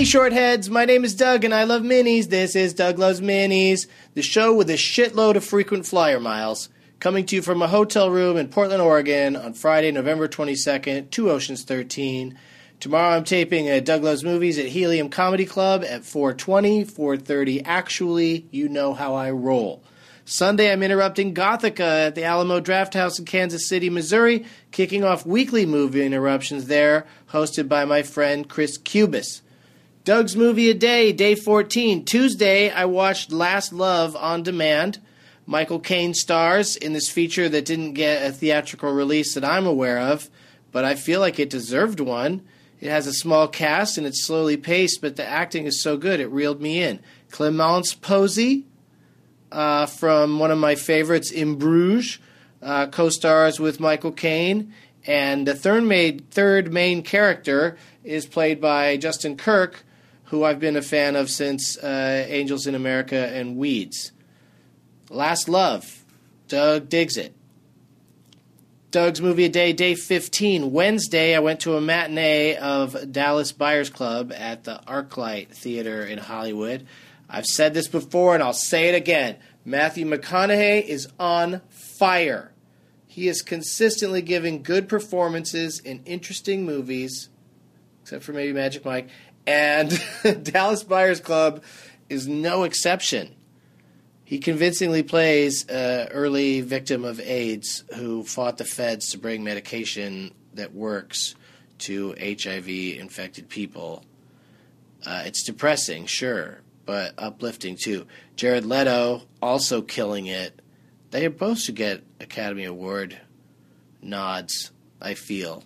Hey, shortheads, my name is Doug and I love minis. This is Doug Loves Minis, the show with a shitload of frequent flyer miles. Coming to you from a hotel room in Portland, Oregon on Friday, November 22nd, Two Oceans 13. Tomorrow I'm taping a Doug Loves Movies at Helium Comedy Club at 420, 430. Actually, you know how I roll. Sunday, I'm interrupting Gothika at the Alamo Drafthouse in Kansas City, Missouri, kicking off weekly movie interruptions there, hosted by my friend Chris Cubis. Doug's Movie a Day, Day 14. Tuesday, I watched Last Love on demand. Michael Caine stars in this feature that didn't get a theatrical release that I'm aware of, but I feel like it deserved one. It has a small cast and it's slowly paced, but the acting is so good it reeled me in. Clémence Poésy, uh, from one of my favorites, In Bruges, uh, co-stars with Michael Caine, and the third main, third main character is played by Justin Kirk, who I've been a fan of since uh, Angels in America and Weeds. Last Love, Doug digs it. Doug's Movie a Day, day 15. Wednesday, I went to a matinee of Dallas Buyers Club at the Arclight Theater in Hollywood. I've said this before and I'll say it again. Matthew McConaughey is on fire. He is consistently giving good performances in interesting movies, except for maybe Magic Mike, and Dallas Buyers Club is no exception. He convincingly plays an early victim of AIDS who fought the feds to bring medication that works to HIV infected people. Uh, it's depressing, sure, but uplifting too. Jared Leto also killing it. They are both should get Academy Award nods, I feel.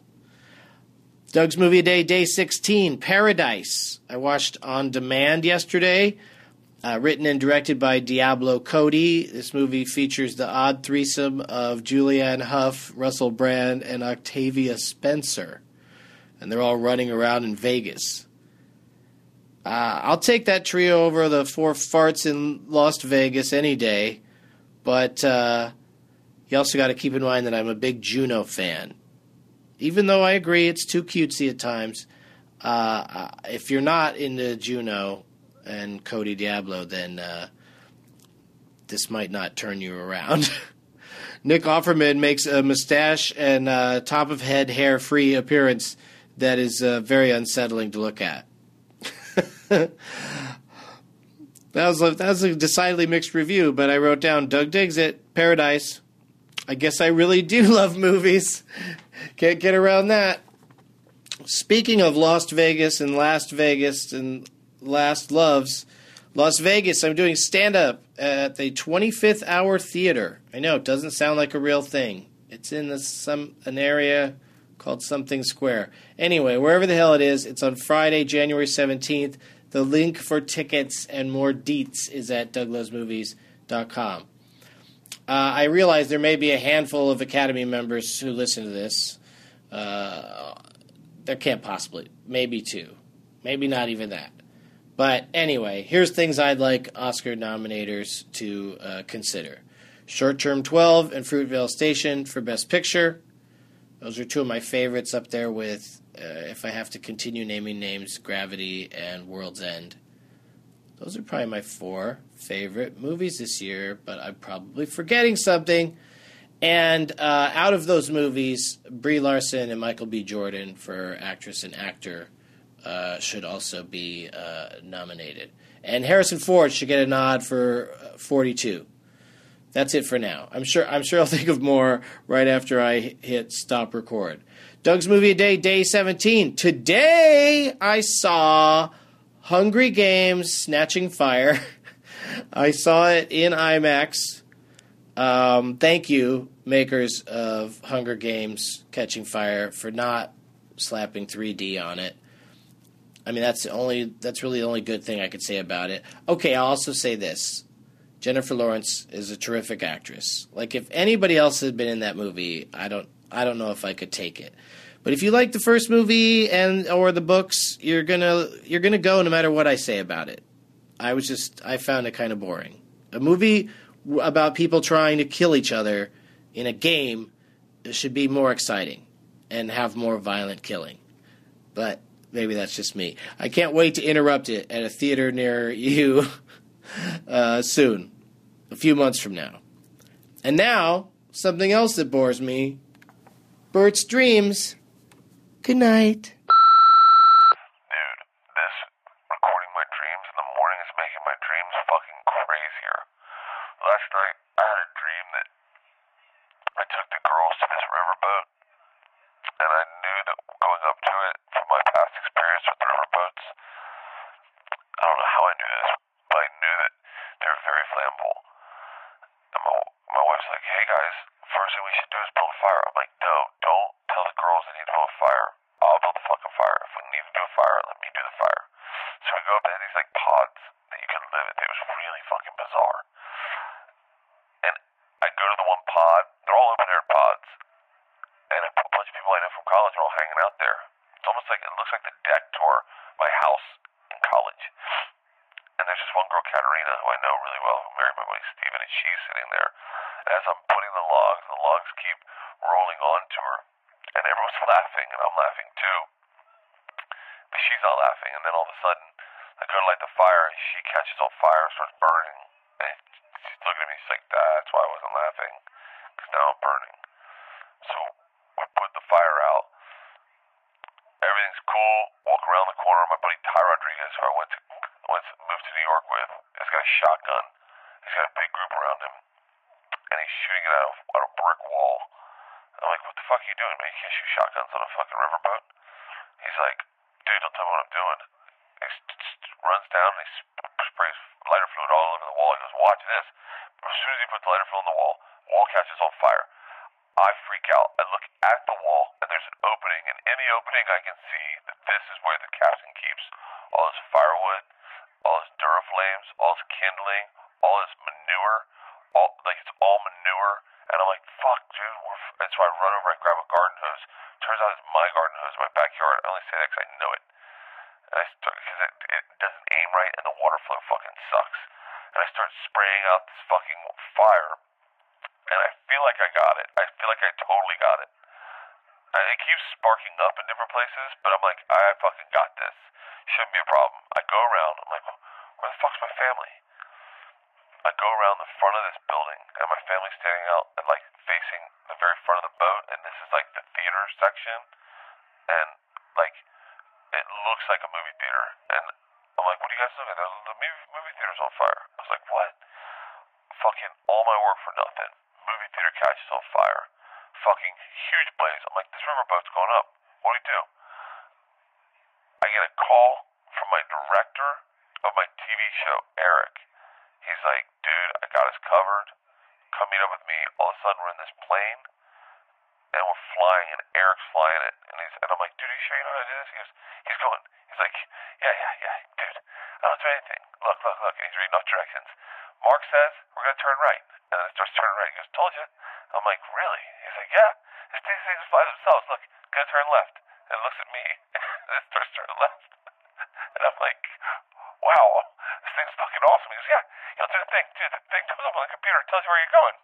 Doug's Movie a Day, Day 16, Paradise. I watched on demand yesterday. Uh, written and directed by Diablo Cody. This movie features the odd threesome of Julianne Hough, Russell Brand, and Octavia Spencer. And they're all running around in Vegas. Uh, I'll take that trio over the four farts in Las Vegas any day, but uh, you also got to keep in mind that I'm a big Juno fan. Even though I agree it's too cutesy at times, uh, if you're not into Juno and Cody Diablo, then uh, this might not turn you around. Nick Offerman makes a mustache and uh, top of head hair free appearance that is uh, very unsettling to look at. that was a, that was a decidedly mixed review, but I wrote down Doug digs it, Paradise. I guess I really do love movies. Can't get around that. Speaking of Las Vegas and Last Vegas and Last Loves, Las Vegas, I'm doing stand up at the 25th Hour Theater. I know it doesn't sound like a real thing. It's in the, some an area called something square. Anyway, wherever the hell it is, it's on Friday, January 17th. The link for tickets and more deets is at douglovesmovies.com. Uh, I realize there may be a handful of Academy members who listen to this. Uh, there can't possibly, maybe two, maybe not even that. But anyway, here's things I'd like Oscar nominators to uh, consider Short Term 12 and Fruitvale Station for Best Picture. Those are two of my favorites up there with, uh, if I have to continue naming names, Gravity and World's End. Those are probably my four favorite movies this year, but I'm probably forgetting something. And uh, out of those movies, Brie Larson and Michael B. Jordan for actress and actor uh, should also be uh, nominated. And Harrison Ford should get a nod for uh, 42. That's it for now. I'm sure. I'm sure I'll think of more right after I hit stop record. Doug's movie a day, day 17. Today I saw Hungry Games Snatching Fire. I saw it in IMAX. Um, thank you, makers of Hunger Games Catching Fire, for not slapping 3D on it. I mean, that's the only that's really the only good thing I could say about it. Okay, I'll also say this: Jennifer Lawrence is a terrific actress. Like, if anybody else had been in that movie, I don't I don't know if I could take it. But if you like the first movie and or the books, you're gonna you're gonna go no matter what I say about it. I was just I found it kind of boring. A movie about people trying to kill each other in a game should be more exciting and have more violent killing. But maybe that's just me. I can't wait to interrupt it at a theater near you uh, soon, a few months from now. And now, something else that bores me Bert's dreams. Good night. Dude, this recording my dreams in the morning is making my dreams fucking crazier. Last night, I had a dream that I took the girls to this riverboat, and I knew that going up to it from my past experience with riverboats, I don't know how I knew this, but I knew that they're very flammable. And my, my wife's like, hey guys, first thing we should do is build a fire. I'm like, no, don't tell the girls they need to build a fire. I'll build the fucking fire. If we need to do a fire, let me do the fire. So we go up, they had these like pods that you could live in. It was really fucking bizarre. And I go to the one pod, they're all open air pods. And a bunch of people I know from college are all hanging out there. It's almost like, it looks like the deck to our, my house in college. And there's this one girl, Katerina, who I know really well, who married my buddy Steven, and she's sitting there. And as I'm putting the logs, the logs keep rolling onto her. And everyone's laughing, and I'm laughing too. But she's not laughing. And then all of a sudden, I go to light the fire, and she catches on fire and starts burning. And she's looking at me, she's like, that's why I wasn't laughing, because now I'm burning. So we put the fire out. Everything's cool. Walk around the corner. My buddy Ty Rodriguez, who I went to, went to move to New York with, has got a shotgun. He's got a big group around him, and he's shooting it out of, out of a brick wall. I'm like, what the fuck are you doing, man? You can't shoot shotguns on a fucking riverboat. He's like, dude, don't tell me what I'm doing. He runs down and he sp- sprays lighter fluid all over the wall. He goes, watch this. As soon as he puts the lighter fluid on the wall, wall catches on fire. I freak out. I look at the wall, and there's an opening, and in the opening, I can see that this is where the captain keeps all his firewood, all his Duraflames, all his kindling, all his manure, all like it's all manure. And I'm like, fuck, dude. We're f-. And so I run over, I grab a garden hose. Turns out it's my garden hose in my backyard. I only say that 'cause I know it. And I start because it, it doesn't aim right, and the water flow fucking sucks. And I start spraying out this fucking fire, and I feel like I got it. I feel like I totally got it. And it keeps sparking up in different places, but I'm like, I fucking got this. Shouldn't be a problem. I go around. I'm like, where the fuck's my family? I go around the front of this building, and my family's standing out and like facing the very front of the boat, and this is like the theater section, and like it looks like a movie theater. And I'm like, what are you guys looking at? The movie, movie theater's on fire. I was like, what? Fucking all my work for nothing. Catches on fire. Fucking huge blaze. I'm like, this riverboat's going up. What do we do? I get a call from my director of my TV show, Eric. He's like, dude, I got us covered. Come meet up with me. All of a sudden, we're in this plane, and we're flying, and Eric's flying it, and he's, and I'm like, dude, are you sure you know how to do this? He goes, he's going. He's like, yeah, yeah, yeah, dude. I don't do anything. Look, look, look, and he's reading off directions. Mark says we're gonna turn right, and then it starts turning right. He goes, told you. I'm like, really? He's like, yeah. This these things fly themselves. Look, gonna turn left, and looks at me, it starts turning left, and I'm like, wow, this thing's fucking awesome. He goes, yeah, you know, do the thing, dude. The thing comes up on the computer, tells you where you're going.